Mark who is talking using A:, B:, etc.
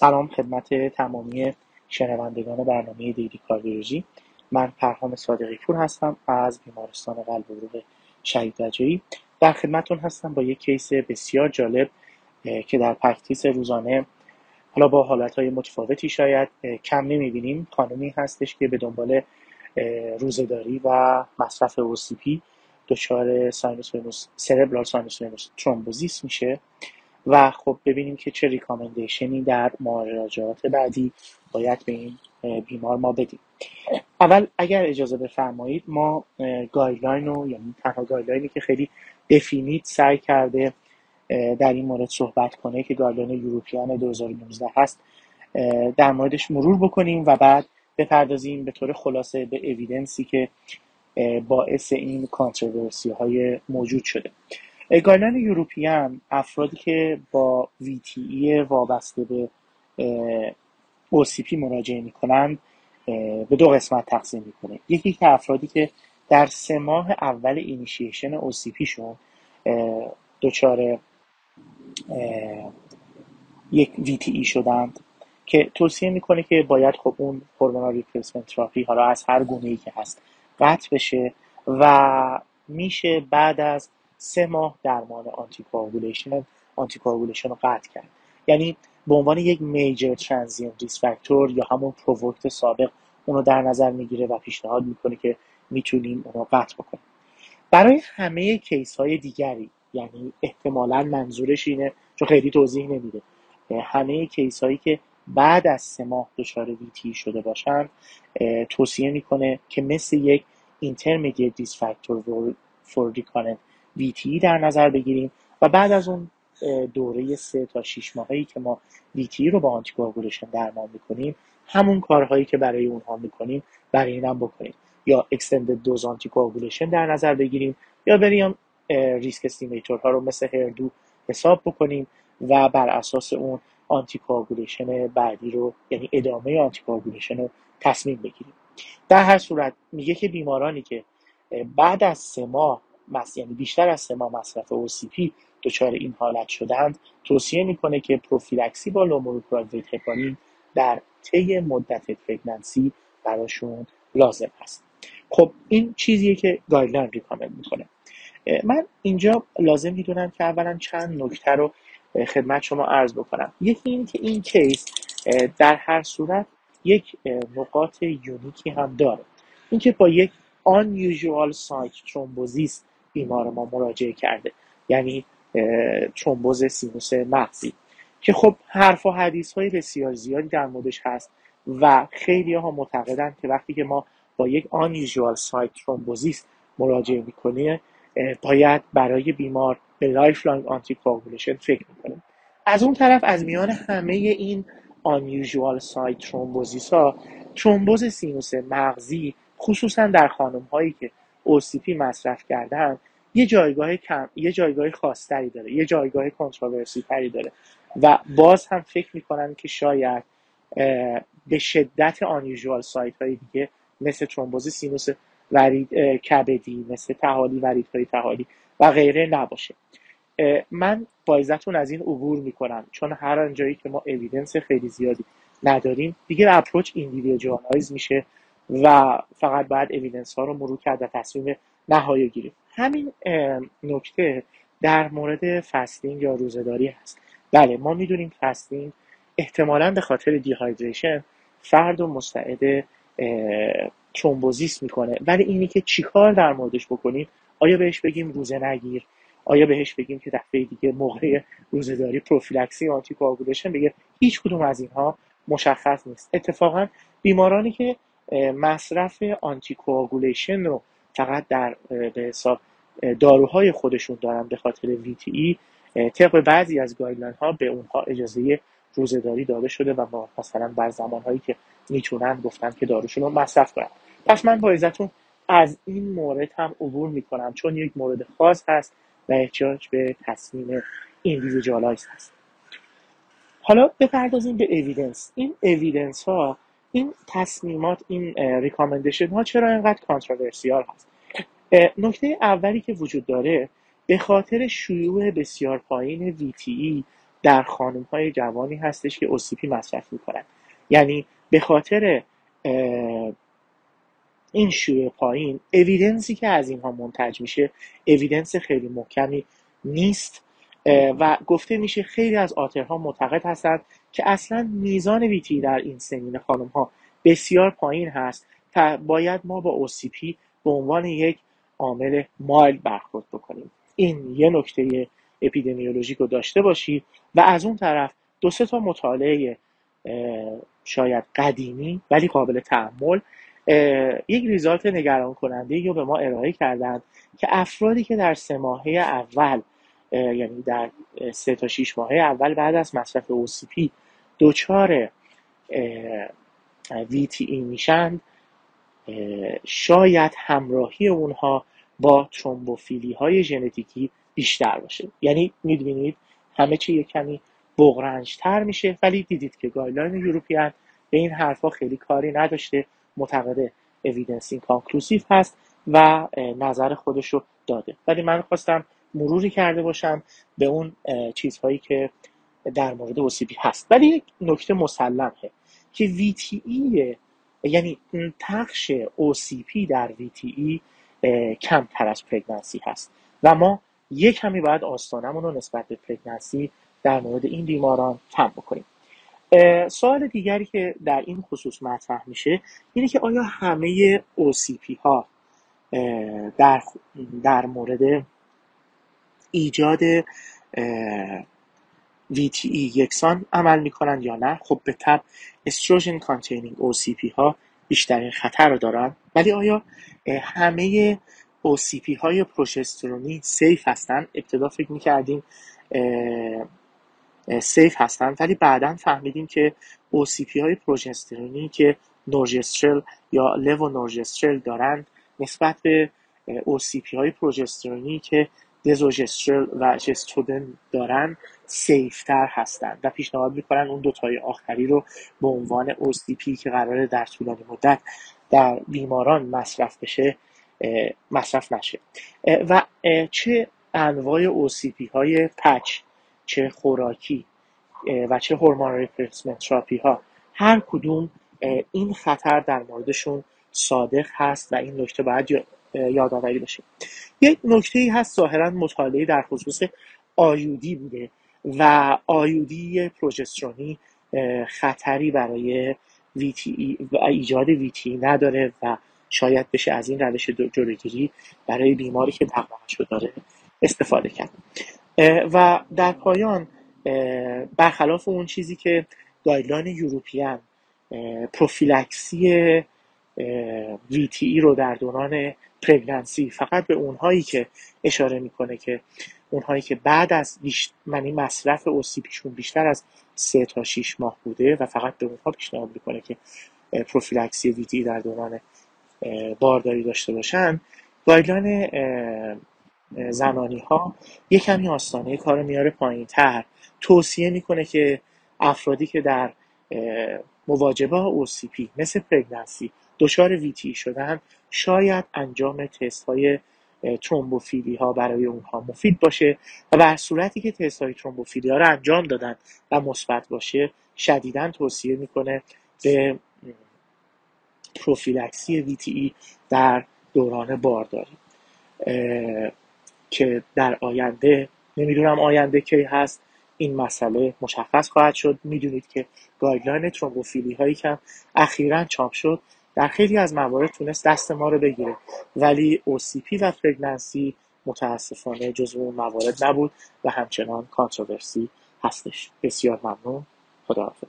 A: سلام خدمت تمامی شنوندگان برنامه Daily Cardiology من پرهام صادقی پور هستم از بیمارستان قلب عروق شهید رجایی. در خدمتتون هستم با یک case بسیار جالب که در practice روزانه حالا با حالتهای متفاوتی شاید کم نمی‌بینیم. خانمی هستش که به دنبال روزه‌داری و مصرف OCP دچار cerebral sinus thrombosis میشه. و خب ببینیم که چه recommendation ی در مراجعات بعدی باید به این بیمار ما بدیم. اول اگر اجازه بفرمایید ما guideline رو یعنی تنها guideline ی که خیلی definite سعی کرده در این مورد صحبت کنه که guideline European 2019 هست. در موردش مرور بکنیم و بعد بپردازیم به طور خلاصه به evidence ی که باعث این controversy های موجود شده. guideline European افرادی که با VTE وابسته به OCP مراجعه می‌کنند به دو قسمت تقسیم می‌کنه یکی که افرادی که در سه ماه اول اینیشیشن OCP شون دچار یک VTE شدند که توصیه می‌کنه که باید خب اون hormonal replacement therapy حالا از هر گونه ای که هست قطع بشه و میشه بعد از سه ماه درمان آنتی کوآگولیشن آنتی رو قطع کرد. یعنی به عنوان یک major transient risk factor یا همون provoked سابق اونو در نظر می‌گیره و پیشنهاد می‌کنه که می‌تونیم اونو قطع بکنیم. برای همه case های دیگری یعنی احتمالا منظورش اینه چون خیلی توضیح نمیده همه case هایی که بعد از سه ماه دچار VTE شده باشن توصیه می‌کنه که مثل یک intermediate risk factor for recurrent VTE در نظر بگیریم و بعد از اون دوره سه تا 6 ماهایی که ما VTE رو با anticoagulation درمان می‌کنیم همون کارهایی که برای اونها می‌کنیم برای این هم بکنیم. یا extended dose anticoagulation در نظر بگیریم یا بریم risk estimator ها رو مثل HERDOO حساب بکنیم و بر اساس اون anticoagulation بعدی رو یعنی ادامه anticoagulation رو تصمیم بگیریم. در هر صورت میگه که بیمارانی که بعد از سه ماه یعنی بیشتر از سه ماه مصرف OCP دچار این حالت شدند. توصیه می‌کنه که prophylaxy با low molecular heparin در طی مدت pregnancy براشون لازم هست خب این چیزیه که guideline recommend می‌کنه. من اینجا لازم می‌دونم که اولا چند نکته رو خدمت شما عرض بکنم. یکی این که این کیس در هر صورت یک نقاط یونیکی هم داره. اینکه با یک unusual site thrombosis بیمار ما مراجعه کرده. یعنی ترومبوز سینوس مغزی. که خب حرف و حدیث های بسیار زیادی در موردش هست و خیلی ها معتقدن که وقتی که ما با یک unusual site thrombosis مراجعه می‌کنیم باید برای بیمار به lifelong anti فکر می‌کنیم. از اون طرف از میان همه این unusual site thrombosis ها ترومبوز سینوس مغزی خصوصا در خانم هایی که OCP مصرف کردن یه جایگاه کم یه جایگاه خاصتری داره یه جایگاه controversy تری داره. و باز هم فکر می‌کنن که شاید به شدت unusual site های دیگه مثل ترومبوز سینوس ورید کبدی مثل طحالی ورید های طحالی و غیره نباشه. من باز از این عبور می‌کنم چون هر آنجایی که ما evidence خیلی زیادی نداریم دیگه approach individualize میشه. و فقط باید evidence ها رو مرور کرد و تصمیم نهایی گیریم همین نکته در مورد fasting یا روزداری هست. بله ما می‌دونیم fasting احتمالا به خاطر dehydration فرد و مستعد thrombosis می‌کنه. ولی اینی که چیکار در موردش بکنیم؟ آیا بهش بگیم روزه نگیر؟ آیا بهش بگیم که دفعه دیگه موقع روزداری prophylaxy anti بگیر هیچ کدوم از اینها مشخص نیست. اتفاقا بیمارانی که مصرف anticoagulation رو فقط در به حساب داروهای خودشون دارن به خاطر VTE طبق بعضی از guideline ها به اونها اجازه روزداری داده شده و ما مثلا بر زمانهایی که می‌تونن گفتن که داروشون رو مصرف کنن. پس من با ازتون از این مورد هم عبور می‌کنم چون یک مورد خاص هست و احتیاج به تصمیم individualize هست. حالا بپردازیم به evidence این evidence ها این تصمیمات این recommendation ها چرا اینقدر controversial هست؟ نکته اولی که وجود داره به خاطر شیوع بسیار پایین VTE در خانم های جوانی هستش که اوسیپی مصرف می‌کنن. یعنی به خاطر این شیوع پایین اویدنسی که از اینها منتج میشه اویدنس خیلی محکمی نیست. و گفته میشه خیلی از آترها معتقد هستند که اصلا میزان ویتی در این سنین خانم ها بسیار پایین هست و باید ما با OCP به عنوان یک عامل مایل برخورد بکنیم. این یه نکته اپیدمیولوژیک رو داشته باشید و از اون طرف دو سه تا مطالعه شاید قدیمی ولی قابل تحمل یک ریزالت نگران کننده رو به ما ارائه کردند که افرادی که در سه ماهه اول یعنی در سه تا شیش ماهه اول بعد از مصرف OCP دچار VTE میشن. شاید همراهی اونها با thrombophilie های ژنتیکی بیشتر باشه. یعنی می‌دونید همه چی یک کمی بغرنجتر میشه ولی دیدید که guideline European به این حرفا خیلی کاری نداشته. معتقد evidence conclusive هست و نظر خودش رو داده. ولی من خواستم مروری کرده باشم به اون چیزهایی که در مورد OCP هست. ولی یک نکته مسلمه که VTE یعنی تخش OCP در VTE کمتر از پرگنسی هست. و ما یک کمی باید آستانمون رو نسبت به پرگنسی در مورد این بیماران کم بکنیم. سوال دیگری که در این خصوص مطرح میشه اینه که آیا همه OCP ها در, در مورد ایجاد VTE یکسان عمل می‌کنن یا نه؟ خب به طبع estrogen containing OCP ها بیشترین خطر رو دارن. ولی آیا همه OCP های پروژسترونی safe هستن؟ ابتدا فکر می‌کردیم safe هستن ولی بعدا فهمیدیم که OCP های پروژسترونی که نورژسترل یا لو نورژسترل دارند نسبت به OCP های پروژسترونی که دزوژسترل و جستودن دارن سیفتر هستند و پیشنهاد می‌کنن اون دوتای آخری رو به عنوان OCP که قراره در طولانی مدت در بیماران مصرف بشه مصرف نشه. و چه انواع OCP های پچ چه خوراکی و چه hormone replacement therapy ها هر کدوم این خطر در موردشون صادق هست و این نکته باید یادآوری بشه. یک نکته هست ظاهرا مطالعه در خصوص IUD بوده و IUD پروژسترونی خطری برای VTE و ایجاد VTE نداره و شاید بشه از این روش جلوگیری برای بیماری که دغدغه‌شو داره استفاده کرد. و در پایان برخلاف اون چیزی که guideline European prophylaxis VTE رو در دوران pregnancy فقط به اونهایی که اشاره می‌کنه که اونهایی که بعد از منی مصرف OCP شون بیشتر از سه تا 6 ماه بوده و فقط به اونها پیشنهاد می‌کنه که prophylaxis VTE در دوران بارداری داشته باشن. guideline آلمانی ها یک کمی آستانه کار میاره پایین تر توصیه می‌کنه که افرادی که در مواجهه OCP مثل pregnancy دچار VTE شدن شاید انجام تست های ترومبوفیلی ها برای اونها مفید باشه و در صورتی که تست های ترومبوفیلی ها رو انجام دادن و مثبت باشه شدیدا توصیه می‌کنه به prophylaxis VTE در دوران بارداری که در آینده نمی‌دونم آینده کی هست این مسئله مشخص خواهد شد. می‌دونید که guideline ترومبوفیلی هایی که اخیرا چاپ شد در خیلی از موارد تونست دست ما رو بگیره. ولی OCP و pregnancy متاسفانه جزو اون موارد نبود و همچنان controversy هستش. بسیار ممنون. خداحافظ.